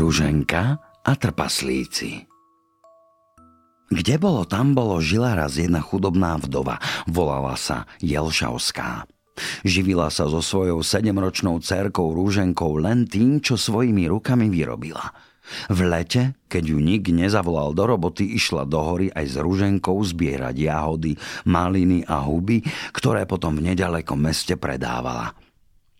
Ruženka a trpaslíci Kde bolo, tam bolo, žila raz jedna chudobná vdova. Volala sa Jelšavská. Živila sa so svojou sedemročnou cerkou Rúženkou len tým, čo svojimi rukami vyrobila. V lete, keď ju nik nezavolal do roboty, išla do hory aj s Rúženkou zbierať jahody, maliny a huby, ktoré potom v nedalekom meste predávala.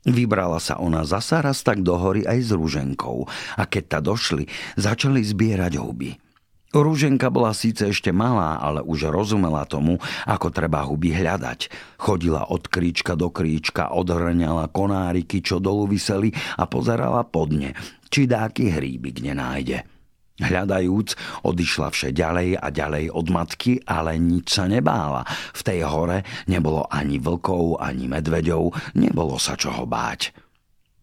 Vybrala sa ona zasa raz tak do hory aj s rúženkou a keď ta došli, začali zbierať huby. Rúženka bola síce ešte malá, ale už rozumela tomu, ako treba huby hľadať. Chodila od kríčka do kríčka, odhrňala konáriky, čo dolu vyseli a pozerala podne, či dáky hríbik nenájde. Hľadajúc, odišla vše ďalej a ďalej od matky, ale nič sa nebála. V tej hore nebolo ani vlkov, ani medveďov, nebolo sa čoho báť.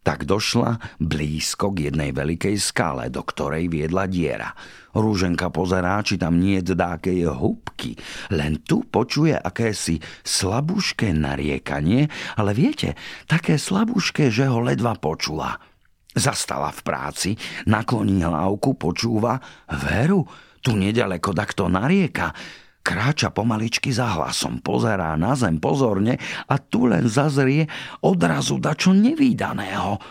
Tak došla blízko k jednej veľkej skale, do ktorej viedla diera. Rúženka pozerá, či tam nie je dákej húbky. Len tu počuje akési slabúšké nariekanie, ale viete, také slabúšké, že ho ledva počula. Zastala v práci, nakloní hlávku, počúva. Veru, tu nedaleko takto narieka. Kráča pomaličky za hlasom, pozerá na zem pozorne a tu len zazrie odrazu dačo nevýdaného.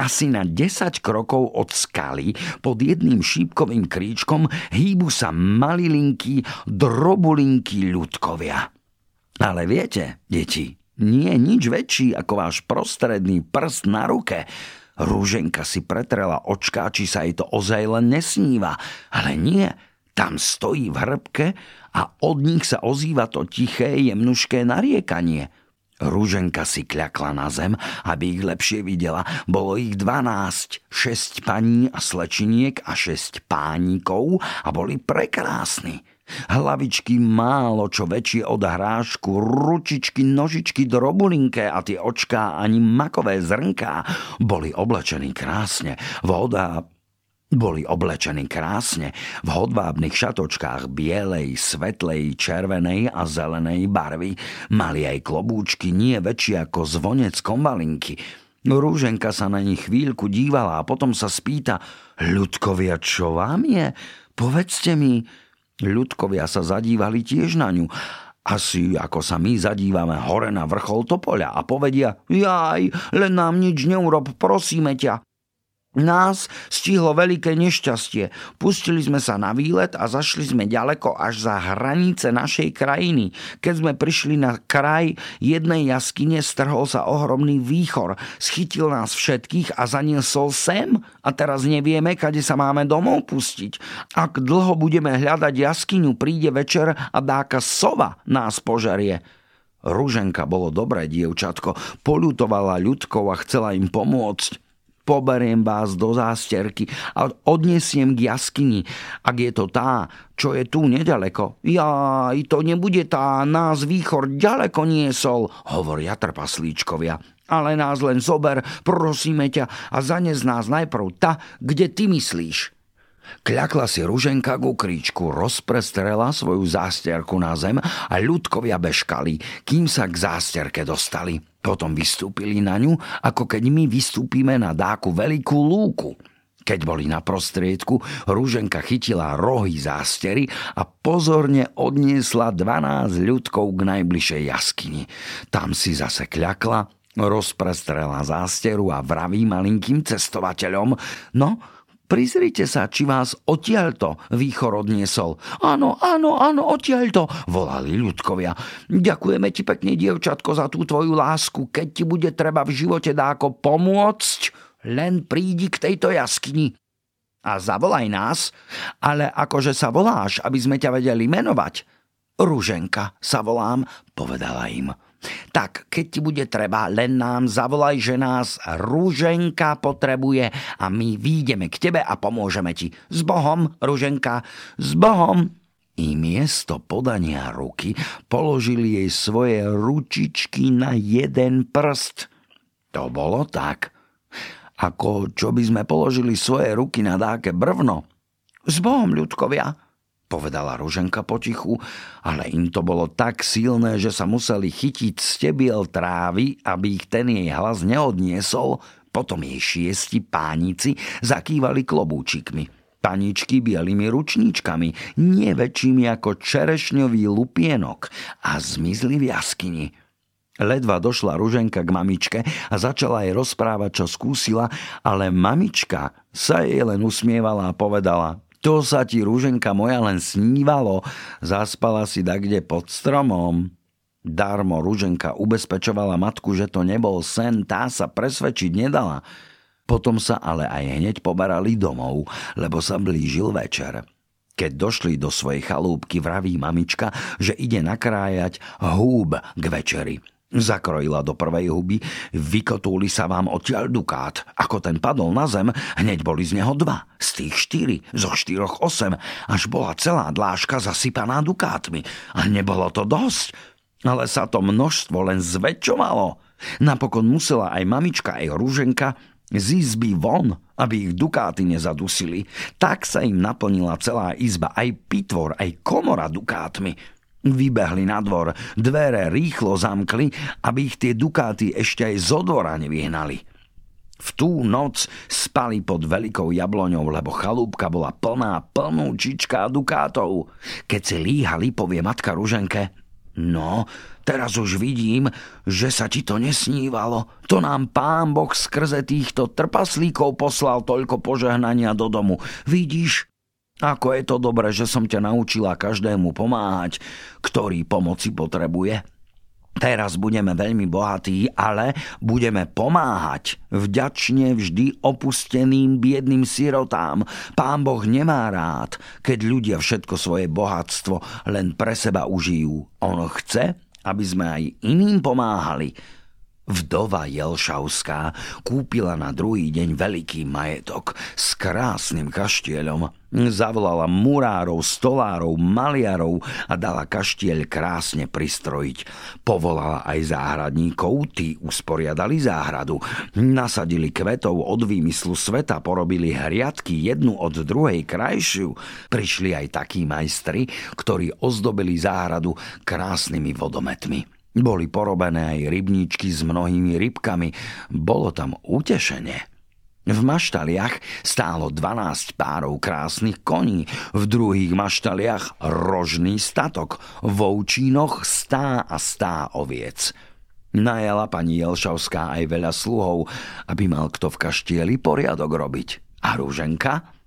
Asi na 10 krokov od skaly pod jedným šípkovým kríčkom hýbu sa malilinkí, drobulinkí ľudkovia. Ale viete, deti, nie je nič väčší ako váš prostredný prst na ruke. Rúženka si pretrela očká, či sa jej to ozaj len nesníva. Ale nie, tam stojí v hrbke a od nich sa ozýva to tiché, jemnušké nariekanie. Rúženka si kľakla na zem, aby ich lepšie videla. Bolo ich dvanásť, šesť paní a slečiniek a šesť pánikov a boli prekrásni. Hlavičky málo čo väčšie od hrášku, ručičky, nožičky drobulinké a tie očká ani makové zrnká boli oblečení krásne. Voda boli oblečení krásne v hodvábnych šatočkách bielej, svetlej, červenej a zelenej barvy. Mali aj klobúčky nie väčšie ako zvonec kombalinky. Rúženka sa na nich chvíľku dívala a potom sa spýta Ľudkovia, čo vám je? Povedzte mi, Ľudkovia sa zadívali tiež na ňu. Asi ako sa my zadívame hore na vrchol Topoľa a povedia Jaj, len nám nič neurob, prosíme ťa. Nás stihlo veľké nešťastie. Pustili sme sa na výlet a zašli sme ďaleko až za hranice našej krajiny. Keď sme prišli na kraj jednej jaskyne, strhol sa ohromný výchor. Schytil nás všetkých a zaniesol sem a teraz nevieme, kade sa máme domov pustiť. Ak dlho budeme hľadať jaskyňu, príde večer a dáka sova nás požarie. Ruženka bolo dobré dievčatko, polutovala ľudkov a chcela im pomôcť poberiem vás do zásterky a odnesiem k jaskyni, ak je to tá, čo je tu nedaleko. Jaj, to nebude tá, nás výchor ďaleko niesol, hovoria trpaslíčkovia. Ale nás len zober, prosíme ťa, a zanes nás najprv ta, kde ty myslíš. Kľakla si ruženka ku kríčku, rozprestrela svoju zásterku na zem a ľudkovia bežkali, kým sa k zásterke dostali. Potom vystúpili na ňu, ako keď my vystúpime na dáku veľkú lúku. Keď boli na prostriedku, rúženka chytila rohy zástery a pozorne odniesla 12 ľudkov k najbližšej jaskyni. Tam si zase kľakla, rozprestrela zásteru a vraví malinkým cestovateľom, no, Prizrite sa, či vás odtiaľto výchor odniesol. Áno, áno, áno, odtiaľto, volali ľudkovia. Ďakujeme ti pekne, dievčatko, za tú tvoju lásku. Keď ti bude treba v živote dáko pomôcť, len prídi k tejto jaskyni. A zavolaj nás, ale akože sa voláš, aby sme ťa vedeli menovať. Ruženka sa volám, povedala im. Tak, keď ti bude treba, len nám zavolaj, že nás Rúženka potrebuje a my výjdeme k tebe a pomôžeme ti. S Bohom, Rúženka, s Bohom. I miesto podania ruky položili jej svoje ručičky na jeden prst. To bolo tak. Ako čo by sme položili svoje ruky na dáke brvno. S Bohom, ľudkovia, povedala Ruženka potichu, ale im to bolo tak silné, že sa museli chytiť stebiel trávy, aby ich ten jej hlas neodniesol, Potom jej šiesti pánici zakývali klobúčikmi. Paničky bielými ručníčkami, nie ako čerešňový lupienok a zmizli v jaskyni. Ledva došla Ruženka k mamičke a začala jej rozprávať, čo skúsila, ale mamička sa jej len usmievala a povedala to sa ti, Rúženka moja, len snívalo. Zaspala si kde pod stromom. Darmo Ruženka ubezpečovala matku, že to nebol sen, tá sa presvedčiť nedala. Potom sa ale aj hneď poberali domov, lebo sa blížil večer. Keď došli do svojej chalúbky, vraví mamička, že ide nakrájať húb k večeri. Zakrojila do prvej huby, vykotúli sa vám odtiaľ dukát. Ako ten padol na zem, hneď boli z neho dva, z tých štyri, zo štyroch osem, až bola celá dláška zasypaná dukátmi. A nebolo to dosť, ale sa to množstvo len zväčšovalo. Napokon musela aj mamička, aj rúženka z izby von, aby ich dukáty nezadusili. Tak sa im naplnila celá izba, aj pitvor, aj komora dukátmi. Vybehli na dvor, dvere rýchlo zamkli, aby ich tie dukáty ešte aj zo dvora nevyhnali. V tú noc spali pod veľkou jabloňou, lebo chalúbka bola plná plnúčička dukátov. Keď si líhali, povie matka Ruženke, No, teraz už vidím, že sa ti to nesnívalo. To nám pán Boh skrze týchto trpaslíkov poslal toľko požehnania do domu. Vidíš, ako je to dobré, že som ťa naučila každému pomáhať, ktorý pomoci potrebuje. Teraz budeme veľmi bohatí, ale budeme pomáhať vďačne vždy opusteným biedným sirotám. Pán Boh nemá rád, keď ľudia všetko svoje bohatstvo len pre seba užijú. On chce, aby sme aj iným pomáhali. Vdova Jelšavská kúpila na druhý deň veľký majetok s krásnym kaštieľom. Zavolala murárov, stolárov, maliarov a dala kaštieľ krásne pristrojiť. Povolala aj záhradníkov, tí usporiadali záhradu. Nasadili kvetov od výmyslu sveta, porobili hriadky jednu od druhej krajšiu. Prišli aj takí majstri, ktorí ozdobili záhradu krásnymi vodometmi. Boli porobené aj rybníčky s mnohými rybkami. Bolo tam utešenie. V maštaliach stálo 12 párov krásnych koní, v druhých maštaliach rožný statok, v oučínoch stá a stá oviec. Najala pani Jelšavská aj veľa sluhov, aby mal kto v kaštieli poriadok robiť. A Rúženka?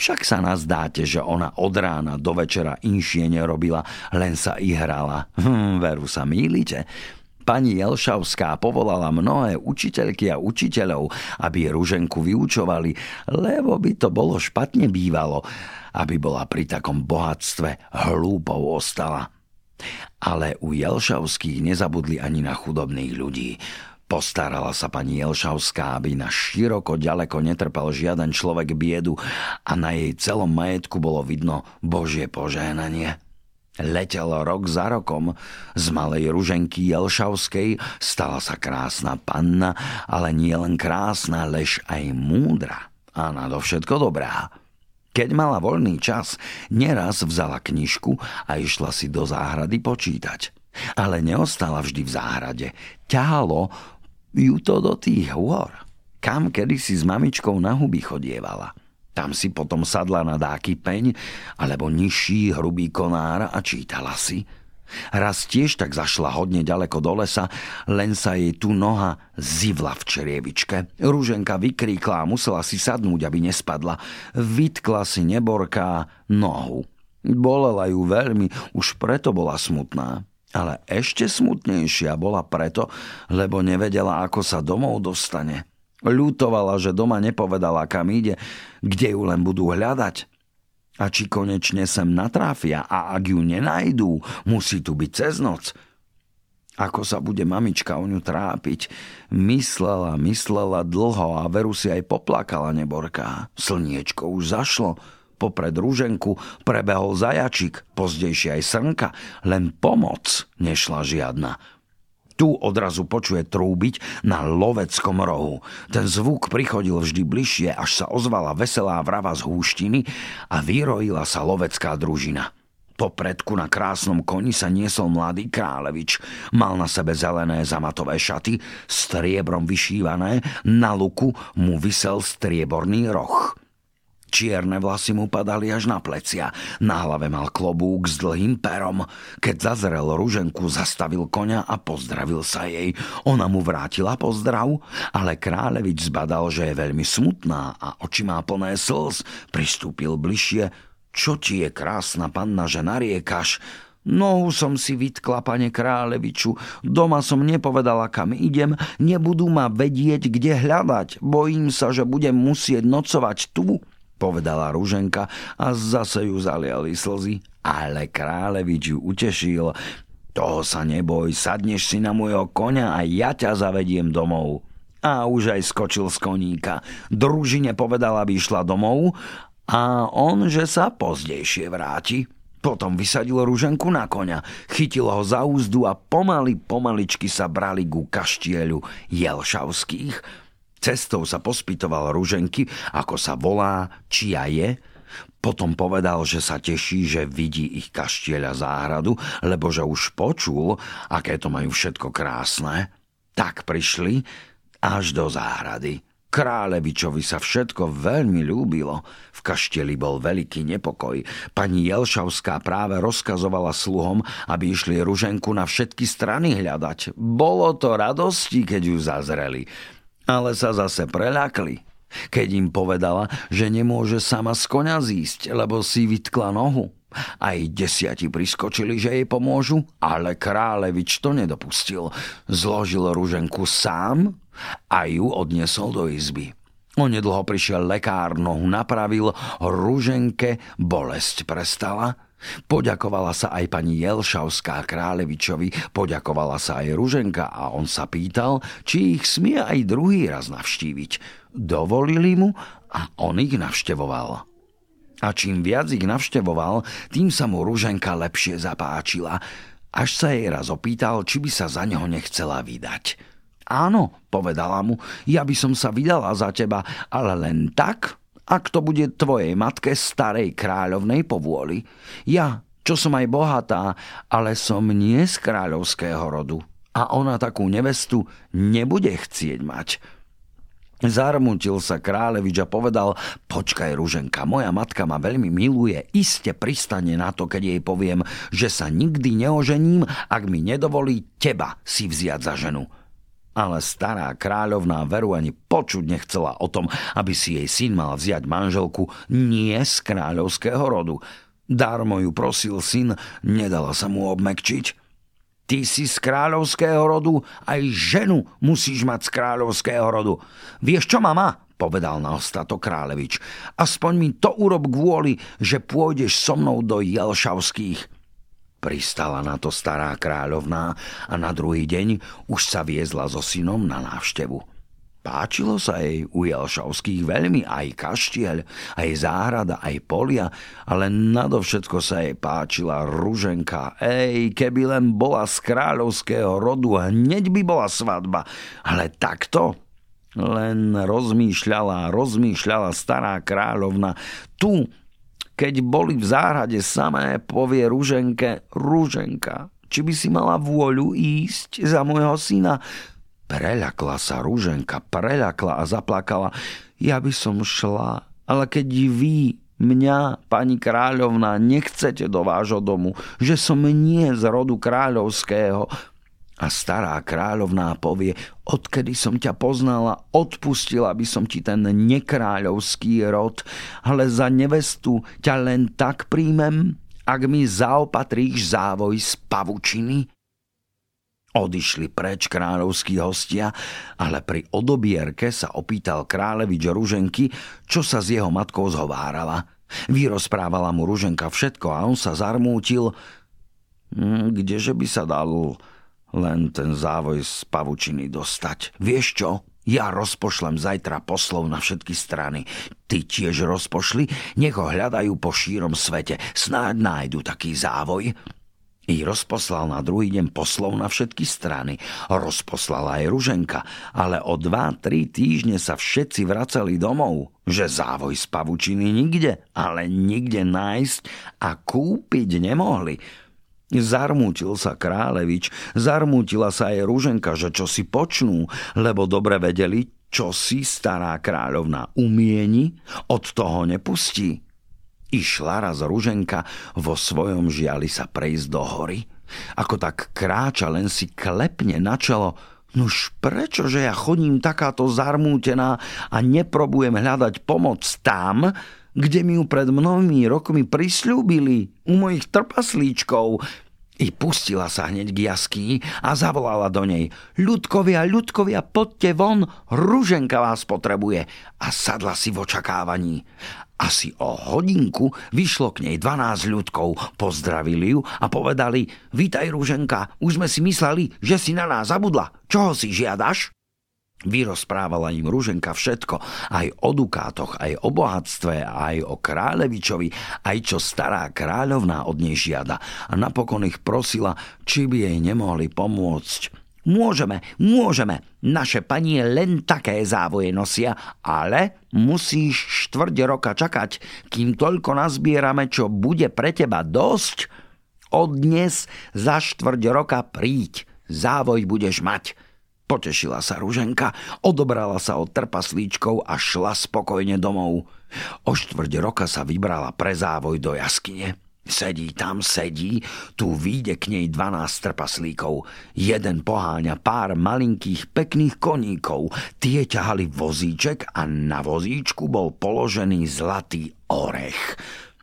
Však sa nazdáte, že ona od rána do večera inšie nerobila, len sa i hrala. Hm, veru sa mýlite. Pani Jelšavská povolala mnohé učiteľky a učiteľov, aby Ruženku vyučovali, lebo by to bolo špatne bývalo, aby bola pri takom bohatstve hlúpou ostala. Ale u Jelšavských nezabudli ani na chudobných ľudí. Postarala sa pani Jelšavská, aby na široko ďaleko netrpel žiaden človek biedu a na jej celom majetku bolo vidno Božie požehnanie. Letelo rok za rokom. Z malej ruženky Jelšavskej stala sa krásna panna, ale nie len krásna, lež aj múdra a nadovšetko dobrá. Keď mala voľný čas, neraz vzala knižku a išla si do záhrady počítať. Ale neostala vždy v záhrade. Ťahalo ju to do tých hôr, kam kedysi s mamičkou na huby chodievala. Tam si potom sadla na dáky peň alebo nižší hrubý konár a čítala si. Raz tiež tak zašla hodne ďaleko do lesa, len sa jej tu noha zivla v čerievičke. Rúženka vykríkla a musela si sadnúť, aby nespadla. Vytkla si neborká nohu. Bolela ju veľmi, už preto bola smutná. Ale ešte smutnejšia bola preto, lebo nevedela, ako sa domov dostane. Ľutovala, že doma nepovedala, kam ide, kde ju len budú hľadať. A či konečne sem natráfia a ak ju nenajdú, musí tu byť cez noc. Ako sa bude mamička o ňu trápiť? Myslela, myslela dlho a veru si aj poplakala neborká. Slniečko už zašlo, popred rúženku prebehol zajačik, pozdejšie aj srnka, len pomoc nešla žiadna. Tu odrazu počuje trúbiť na loveckom rohu. Ten zvuk prichodil vždy bližšie, až sa ozvala veselá vrava z húštiny a vyrojila sa lovecká družina. Po predku na krásnom koni sa niesol mladý kráľevič. Mal na sebe zelené zamatové šaty, striebrom vyšívané, na luku mu vysel strieborný roh. Čierne vlasy mu padali až na plecia. Na hlave mal klobúk s dlhým perom. Keď zazrel ruženku, zastavil koňa a pozdravil sa jej. Ona mu vrátila pozdrav, ale kráľevič zbadal, že je veľmi smutná a oči má plné slz. Pristúpil bližšie. Čo ti je krásna panna, že nariekaš? Nohu som si vytkla, pane kráľeviču. Doma som nepovedala, kam idem. Nebudú ma vedieť, kde hľadať. Bojím sa, že budem musieť nocovať tu povedala Ruženka a zase ju zaliali slzy. Ale kráľevič ju utešil. Toho sa neboj, sadneš si na môjho koňa a ja ťa zavediem domov. A už aj skočil z koníka. Družine povedala, aby išla domov a on, že sa pozdejšie vráti. Potom vysadil ruženku na koňa, chytil ho za úzdu a pomaly, pomaličky sa brali ku kaštieľu Jelšavských. Cestou sa pospitoval Ruženky, ako sa volá, čia je, potom povedal, že sa teší, že vidí ich kaštieľa záhradu, lebo že už počul, aké to majú všetko krásne. Tak prišli až do záhrady. Kráľevičovi sa všetko veľmi ľúbilo. V kaštieli bol veľký nepokoj. Pani Jelšavská práve rozkazovala sluhom, aby išli Ruženku na všetky strany hľadať. Bolo to radosti, keď ju zazreli ale sa zase preľakli, keď im povedala, že nemôže sama z konia zísť, lebo si vytkla nohu. Aj desiati priskočili, že jej pomôžu, ale kráľevič to nedopustil. Zložil ruženku sám a ju odniesol do izby. Onedlho prišiel lekár, nohu napravil, ruženke bolesť prestala – Poďakovala sa aj pani Jelšavská kráľevičovi, poďakovala sa aj Ruženka a on sa pýtal, či ich smie aj druhý raz navštíviť. Dovolili mu a on ich navštevoval. A čím viac ich navštevoval, tým sa mu Ruženka lepšie zapáčila, až sa jej raz opýtal, či by sa za neho nechcela vydať. Áno, povedala mu, ja by som sa vydala za teba, ale len tak, ak to bude tvojej matke starej kráľovnej povôli. Ja, čo som aj bohatá, ale som nie z kráľovského rodu. A ona takú nevestu nebude chcieť mať. Zarmutil sa kráľevič a povedal, počkaj Ruženka, moja matka ma veľmi miluje, iste pristane na to, keď jej poviem, že sa nikdy neožením, ak mi nedovolí teba si vziať za ženu. Ale stará kráľovná veru ani počuť nechcela o tom, aby si jej syn mal vziať manželku nie z kráľovského rodu. Darmo ju prosil syn, nedala sa mu obmekčiť. Ty si z kráľovského rodu, aj ženu musíš mať z kráľovského rodu. Vieš čo, mama? povedal na ostatok kráľevič. Aspoň mi to urob kvôli, že pôjdeš so mnou do Jelšavských. Pristala na to stará kráľovná a na druhý deň už sa viezla so synom na návštevu. Páčilo sa jej u Jelšovských veľmi aj kaštieľ, aj záhrada, aj polia, ale nadovšetko sa jej páčila ruženka. Ej, keby len bola z kráľovského rodu, hneď by bola svadba. Ale takto len rozmýšľala, rozmýšľala stará kráľovna. Tu keď boli v záhrade samé, povie Ruženke, Ruženka, či by si mala vôľu ísť za môjho syna? Preľakla sa Ruženka, preľakla a zaplakala. Ja by som šla, ale keď vy mňa, pani kráľovna, nechcete do vášho domu, že som nie z rodu kráľovského, a stará kráľovná povie, odkedy som ťa poznala, odpustila by som ti ten nekráľovský rod, ale za nevestu ťa len tak príjmem, ak mi zaopatríš závoj z pavučiny? Odišli preč kráľovskí hostia, ale pri odobierke sa opýtal kráľevič Ruženky, čo sa s jeho matkou zhovárala. Vyrozprávala mu Ruženka všetko a on sa zarmútil. Hm, kdeže by sa dal len ten závoj z pavučiny dostať. Vieš čo? Ja rozpošlem zajtra poslov na všetky strany. Ty tiež rozpošli, nech ho hľadajú po šírom svete. Snáď nájdu taký závoj. I rozposlal na druhý deň poslov na všetky strany. Rozposlala aj Ruženka, ale o dva, tri týždne sa všetci vracali domov. Že závoj z pavučiny nikde, ale nikde nájsť a kúpiť nemohli. Zarmútil sa králevič, zarmútila sa aj Ruženka, že čo si počnú, lebo dobre vedeli, čo si stará kráľovna umieni, od toho nepustí. Išla raz Ruženka vo svojom žiali sa prejsť do hory. Ako tak kráča, len si klepne na čelo. Nuž prečo, že ja chodím takáto zarmútená a neprobujem hľadať pomoc tam, kde mi ju pred mnohými rokmi prislúbili u mojich trpaslíčkov. I pustila sa hneď k jaskýni a zavolala do nej. Ľudkovia, ľudkovia, poďte von, Ruženka vás potrebuje. A sadla si v očakávaní. Asi o hodinku vyšlo k nej 12 ľudkov, pozdravili ju a povedali Vítaj, Rúženka, už sme si mysleli, že si na nás zabudla. Čoho si žiadaš? Vyrozprávala im Rúženka všetko, aj o dukátoch, aj o bohatstve, aj o kráľevičovi, aj čo stará kráľovná od nej žiada. A napokon ich prosila, či by jej nemohli pomôcť. Môžeme, môžeme. Naše panie len také závoje nosia, ale musíš štvrť roka čakať, kým toľko nazbierame, čo bude pre teba dosť. Od dnes za štvrť roka príď, závoj budeš mať. Potešila sa Ruženka, odobrala sa od trpaslíčkov a šla spokojne domov. O štvrť roka sa vybrala pre závoj do jaskyne. Sedí tam, sedí, tu vyjde k nej 12 trpaslíkov. Jeden poháňa pár malinkých pekných koníkov. Tie ťahali vozíček a na vozíčku bol položený zlatý orech.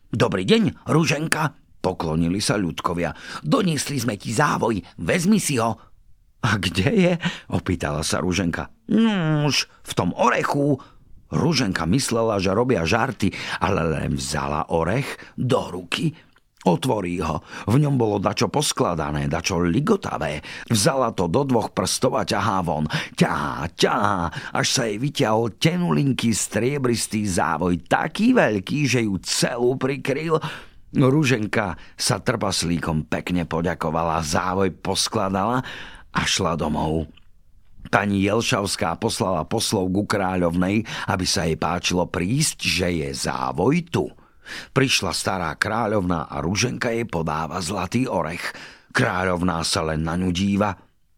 Dobrý deň, Ruženka, poklonili sa ľudkovia. Doniesli sme ti závoj, vezmi si ho. A kde je? opýtala sa Ruženka. Nuž, v tom orechu, Ruženka myslela, že robia žarty, ale len vzala orech do ruky, Otvorí ho. V ňom bolo dačo poskladané, dačo ligotavé. Vzala to do dvoch prstov a ťahá von. Ťahá, ťahá, až sa jej vyťahol tenulinký striebristý závoj, taký veľký, že ju celú prikryl. Rúženka sa trpaslíkom pekne poďakovala, závoj poskladala a šla domov. Pani Jelšavská poslala poslov ku kráľovnej, aby sa jej páčilo prísť, že je závoj tu. Prišla stará kráľovná a Ruženka jej podáva zlatý orech. Kráľovná sa len na ňu díva.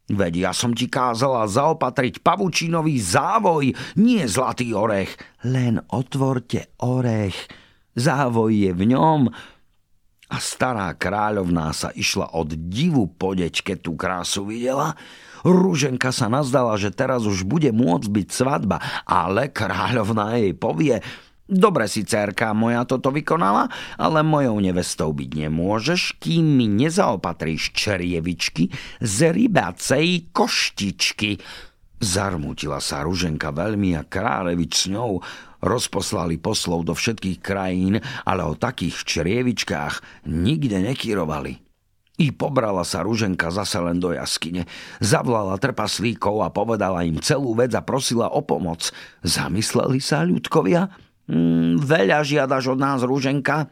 Veď ja som ti kázala zaopatriť pavučinový závoj, nie zlatý orech. Len otvorte orech. Závoj je v ňom. A stará kráľovná sa išla od divu podeť, keď tú krásu videla. Rúženka sa nazdala, že teraz už bude môcť byť svadba, ale kráľovná jej povie – Dobre si, cerka moja, toto vykonala, ale mojou nevestou byť nemôžeš, kým mi nezaopatríš čerievičky z rybacej koštičky. Zarmutila sa Ruženka veľmi a kráľevič s ňou rozposlali poslov do všetkých krajín, ale o takých črievičkách nikde nekýrovali. I pobrala sa Ruženka zase len do jaskyne. Zavlala trpaslíkov a povedala im celú vec a prosila o pomoc. Zamysleli sa ľudkovia? Mm, veľa žiadaš od nás, Rúženka.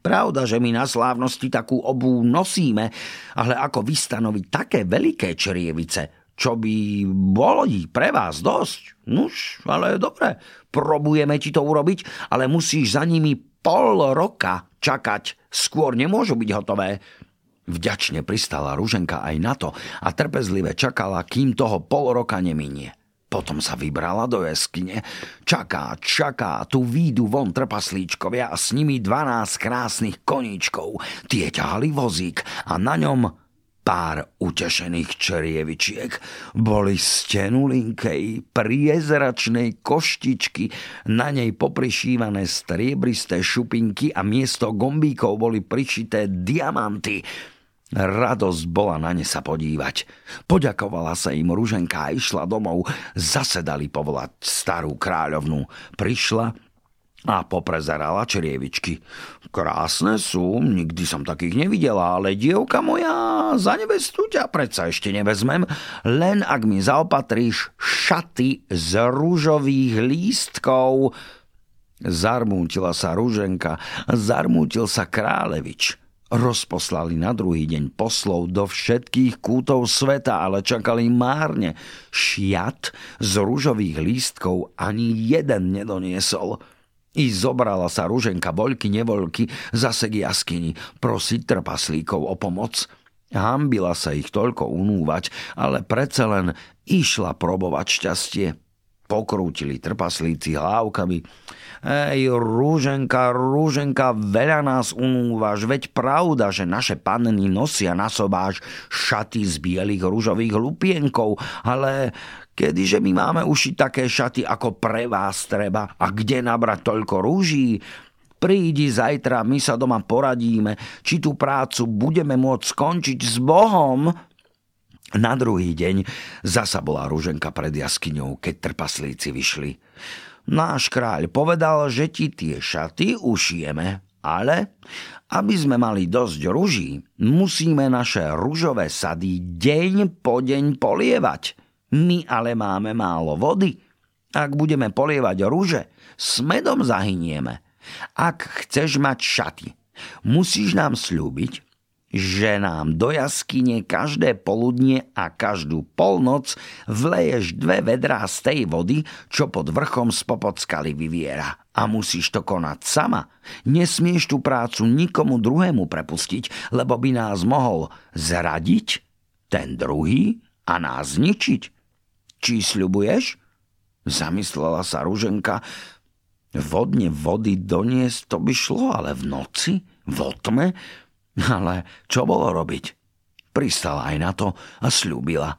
Pravda, že my na slávnosti takú obu nosíme, ale ako vystanoviť také veľké črievice, čo by bolo pre vás dosť? Nuž, ale dobre, probujeme ti to urobiť, ale musíš za nimi pol roka čakať, skôr nemôžu byť hotové. Vďačne pristala Ruženka aj na to a trpezlive čakala, kým toho pol roka neminie. Potom sa vybrala do jeskyne. Čaká, čaká, tu výjdu von trpaslíčkovia a s nimi 12 krásnych koníčkov. Tie ťahali vozík a na ňom pár utešených čerievičiek. Boli stenulinkej, priezračnej koštičky, na nej poprišívané striebristé šupinky a miesto gombíkov boli prišité diamanty. Radosť bola na ne sa podívať. Poďakovala sa im Ruženka a išla domov. Zasedali povolať starú kráľovnú. Prišla a poprezerala črievičky. Krásne sú, nikdy som takých nevidela, ale dievka moja, za nevestu ťa predsa ešte nevezmem, len ak mi zaopatríš šaty z rúžových lístkov. Zarmútila sa Ruženka, zarmútil sa kráľevič. Rozposlali na druhý deň poslov do všetkých kútov sveta, ale čakali márne. Šiat z rúžových lístkov ani jeden nedoniesol. I zobrala sa rúženka boľky nevoľky zase k jaskyni prosiť trpaslíkov o pomoc. Hambila sa ich toľko unúvať, ale predsa len išla probovať šťastie. Pokrútili trpaslíci hlávkami. Ej, rúženka, rúženka, veľa nás unúvaš, veď pravda, že naše panny nosia na sobáš šaty z bielých rúžových lupienkov, ale kedyže my máme ušiť také šaty, ako pre vás treba a kde nabrať toľko rúží, Prídi zajtra, my sa doma poradíme, či tú prácu budeme môcť skončiť s Bohom, na druhý deň zasa bola rúženka pred jaskyňou, keď trpaslíci vyšli. Náš kráľ povedal, že ti tie šaty ušijeme, ale aby sme mali dosť ruží, musíme naše ružové sady deň po deň polievať. My ale máme málo vody. Ak budeme polievať rúže, s medom zahynieme. Ak chceš mať šaty, musíš nám slúbiť, že nám do jaskyne každé poludnie a každú polnoc vleješ dve vedrá z tej vody, čo pod vrchom spopod skaly vyviera. A musíš to konať sama. Nesmieš tú prácu nikomu druhému prepustiť, lebo by nás mohol zradiť ten druhý a nás zničiť. Či sľubuješ? Zamyslela sa Ruženka. Vodne vody doniesť to by šlo, ale v noci? V otme? Ale čo bolo robiť? Pristala aj na to a slúbila.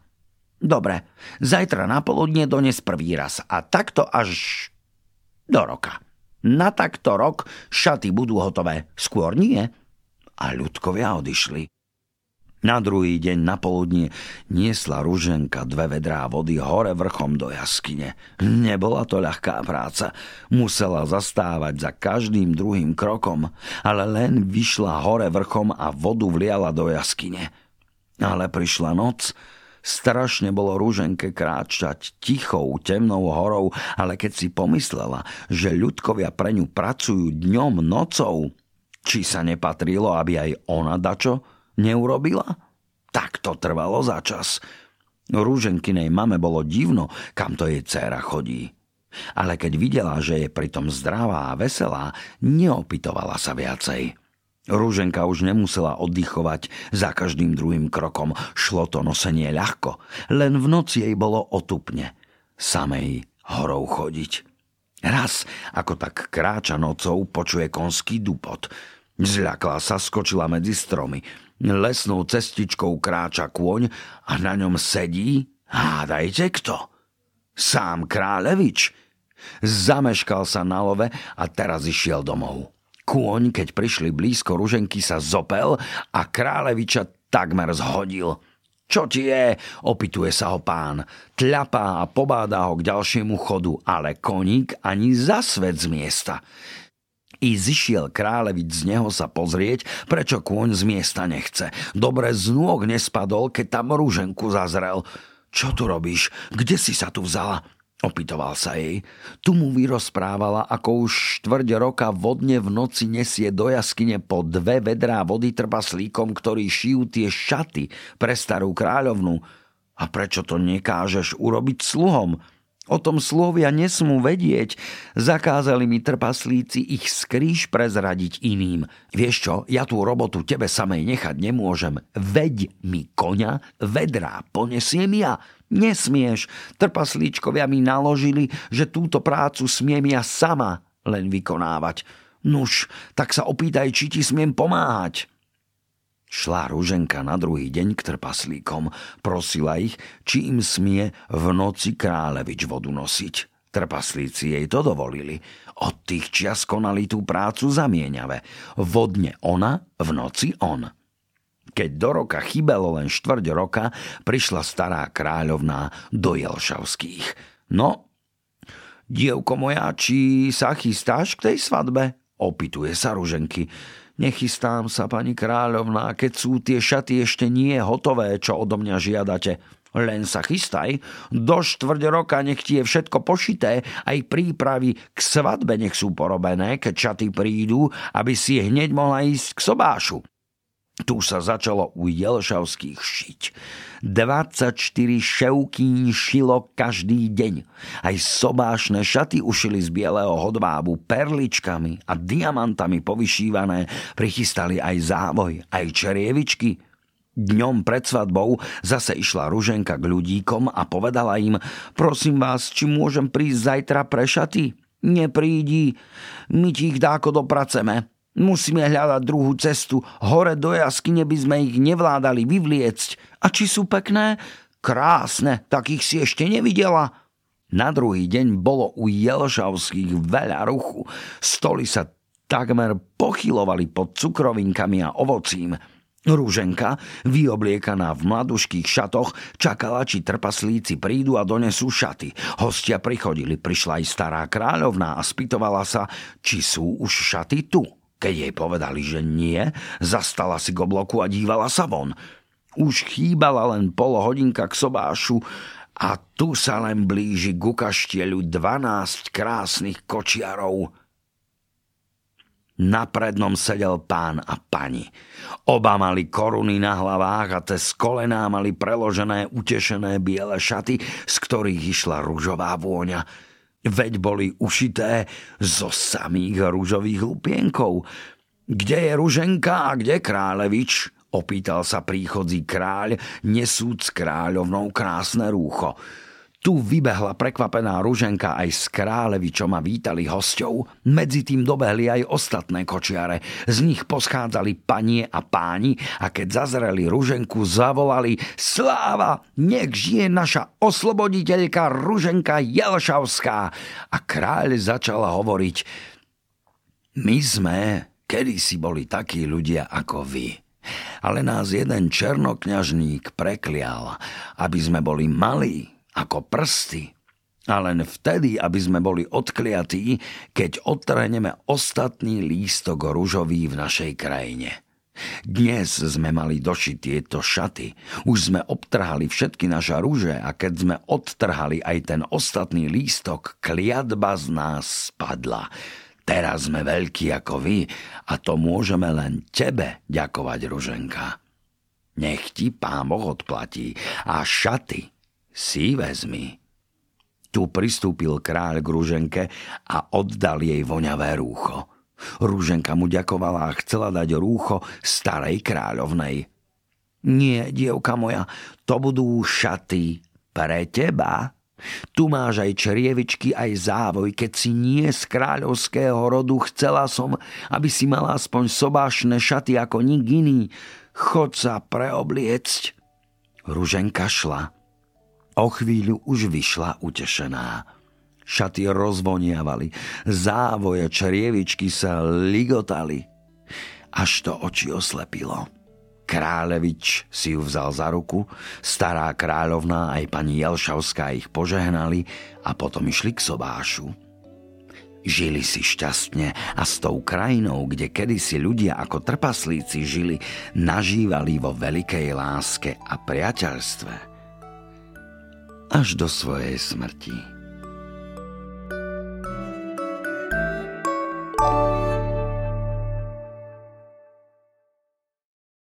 Dobre, zajtra na poludne dones prvý raz a takto až do roka. Na takto rok šaty budú hotové, skôr nie. A ľudkovia odišli. Na druhý deň na poludnie niesla ruženka dve vedrá vody hore vrchom do jaskyne. Nebola to ľahká práca. Musela zastávať za každým druhým krokom, ale len vyšla hore vrchom a vodu vliala do jaskyne. Ale prišla noc, Strašne bolo rúženke kráčať tichou, temnou horou, ale keď si pomyslela, že ľudkovia pre ňu pracujú dňom, nocou, či sa nepatrilo, aby aj ona dačo neurobila? Tak to trvalo za čas. Rúženkinej mame bolo divno, kam to jej dcéra chodí. Ale keď videla, že je pritom zdravá a veselá, neopitovala sa viacej. Rúženka už nemusela oddychovať za každým druhým krokom. Šlo to nosenie ľahko, len v noci jej bolo otupne. Samej horou chodiť. Raz, ako tak kráča nocou, počuje konský dupot. Zľakla sa, skočila medzi stromy. Lesnou cestičkou kráča kôň a na ňom sedí, hádajte kto? Sám kráľevič. Zameškal sa na love a teraz išiel domov. Kôň, keď prišli blízko ruženky, sa zopel a kráľeviča takmer zhodil. Čo ti je? Opituje sa ho pán. Tľapá a pobáda ho k ďalšiemu chodu, ale koník ani za svet z miesta. I zišiel kráľevič z neho sa pozrieť, prečo kôň z miesta nechce. Dobre z nôg nespadol, keď tam rúženku zazrel. Čo tu robíš? Kde si sa tu vzala? Opýtoval sa jej. Tu mu vyrozprávala, ako už štvrť roka vodne v noci nesie do jaskyne po dve vedrá vody trpaslíkom, ktorí šijú tie šaty pre starú kráľovnu. A prečo to nekážeš urobiť sluhom? O tom slovia nesmú vedieť. Zakázali mi trpaslíci ich skrýš prezradiť iným. Vieš čo, ja tú robotu tebe samej nechať nemôžem. Veď mi koňa, vedrá ponesiem ja. Nesmieš. Trpaslíčkovia mi naložili, že túto prácu smiem ja sama len vykonávať. Nuž, tak sa opýtaj, či ti smiem pomáhať. Šla Ruženka na druhý deň k trpaslíkom. Prosila ich, či im smie v noci kráľevič vodu nosiť. Trpaslíci jej to dovolili. Od tých čias konali tú prácu zamieňave. Vodne ona, v noci on. Keď do roka chybelo len štvrť roka, prišla stará kráľovná do Jelšavských. No, dievko moja, či sa chystáš k tej svadbe? Opituje sa Ruženky. Nechystám sa, pani kráľovná, keď sú tie šaty ešte nie hotové, čo odo mňa žiadate. Len sa chystaj, do štvrť roka nech ti je všetko pošité, aj prípravy k svadbe nech sú porobené, keď šaty prídu, aby si hneď mohla ísť k sobášu. Tu sa začalo u Jelšavských šiť. 24 ševkíň šilo každý deň. Aj sobášne šaty ušili z bieleho hodvábu perličkami a diamantami povyšívané. Prichystali aj závoj, aj čerievičky. Dňom pred svadbou zase išla Ruženka k ľudíkom a povedala im Prosím vás, či môžem prísť zajtra pre šaty? Neprídi, my ti ich dáko dopraceme. Musíme hľadať druhú cestu. Hore do jaskyne by sme ich nevládali vyvliecť. A či sú pekné? Krásne, takých si ešte nevidela. Na druhý deň bolo u Jelšavských veľa ruchu. Stoly sa takmer pochylovali pod cukrovinkami a ovocím. Rúženka, vyobliekaná v mladuškých šatoch, čakala, či trpaslíci prídu a donesú šaty. Hostia prichodili, prišla aj stará kráľovná a spýtovala sa, či sú už šaty tu. Keď jej povedali, že nie, zastala si k obloku a dívala sa von. Už chýbala len pol hodinka k sobášu a tu sa len blíži ku kaštieľu 12 krásnych kočiarov. Na prednom sedel pán a pani. Oba mali koruny na hlavách a cez kolená mali preložené utešené biele šaty, z ktorých išla rúžová vôňa. Veď boli ušité zo samých rúžových lupienkov. Kde je Ruženka a kde kráľevič? Opýtal sa príchodzí kráľ, nesúc kráľovnou krásne rúcho. Tu vybehla prekvapená Ruženka aj s kráľevičom a vítali hosťov. Medzi tým dobehli aj ostatné kočiare. Z nich poschádzali panie a páni a keď zazreli Ruženku, zavolali Sláva, nech žije naša osloboditeľka Ruženka Jelšavská. A kráľ začal hovoriť My sme kedysi boli takí ľudia ako vy. Ale nás jeden černokňažník preklial, aby sme boli malí ako prsty. A len vtedy, aby sme boli odkliatí, keď odtrhneme ostatný lístok ružový v našej krajine. Dnes sme mali došiť tieto šaty. Už sme obtrhali všetky naše rúže a keď sme odtrhali aj ten ostatný lístok, kliatba z nás spadla. Teraz sme veľkí ako vy a to môžeme len tebe ďakovať, Ruženka. Nech ti pán Boh odplatí a šaty si vezmi. Tu pristúpil kráľ k Ruženke a oddal jej voňavé rúcho. Rúženka mu ďakovala a chcela dať rúcho starej kráľovnej. Nie, dievka moja, to budú šaty pre teba. Tu máš aj čerievičky, aj závoj, keď si nie z kráľovského rodu chcela som, aby si mala aspoň sobášne šaty ako nik iný. Chod sa preobliecť. Ruženka šla. O chvíľu už vyšla utešená. Šaty rozvoniavali, závoje črievičky sa ligotali. Až to oči oslepilo. Kráľevič si ju vzal za ruku, stará kráľovná aj pani Jelšavská ich požehnali a potom išli k sobášu. Žili si šťastne a s tou krajinou, kde kedysi ľudia ako trpaslíci žili, nažívali vo veľkej láske a priateľstve až do svojej smrti.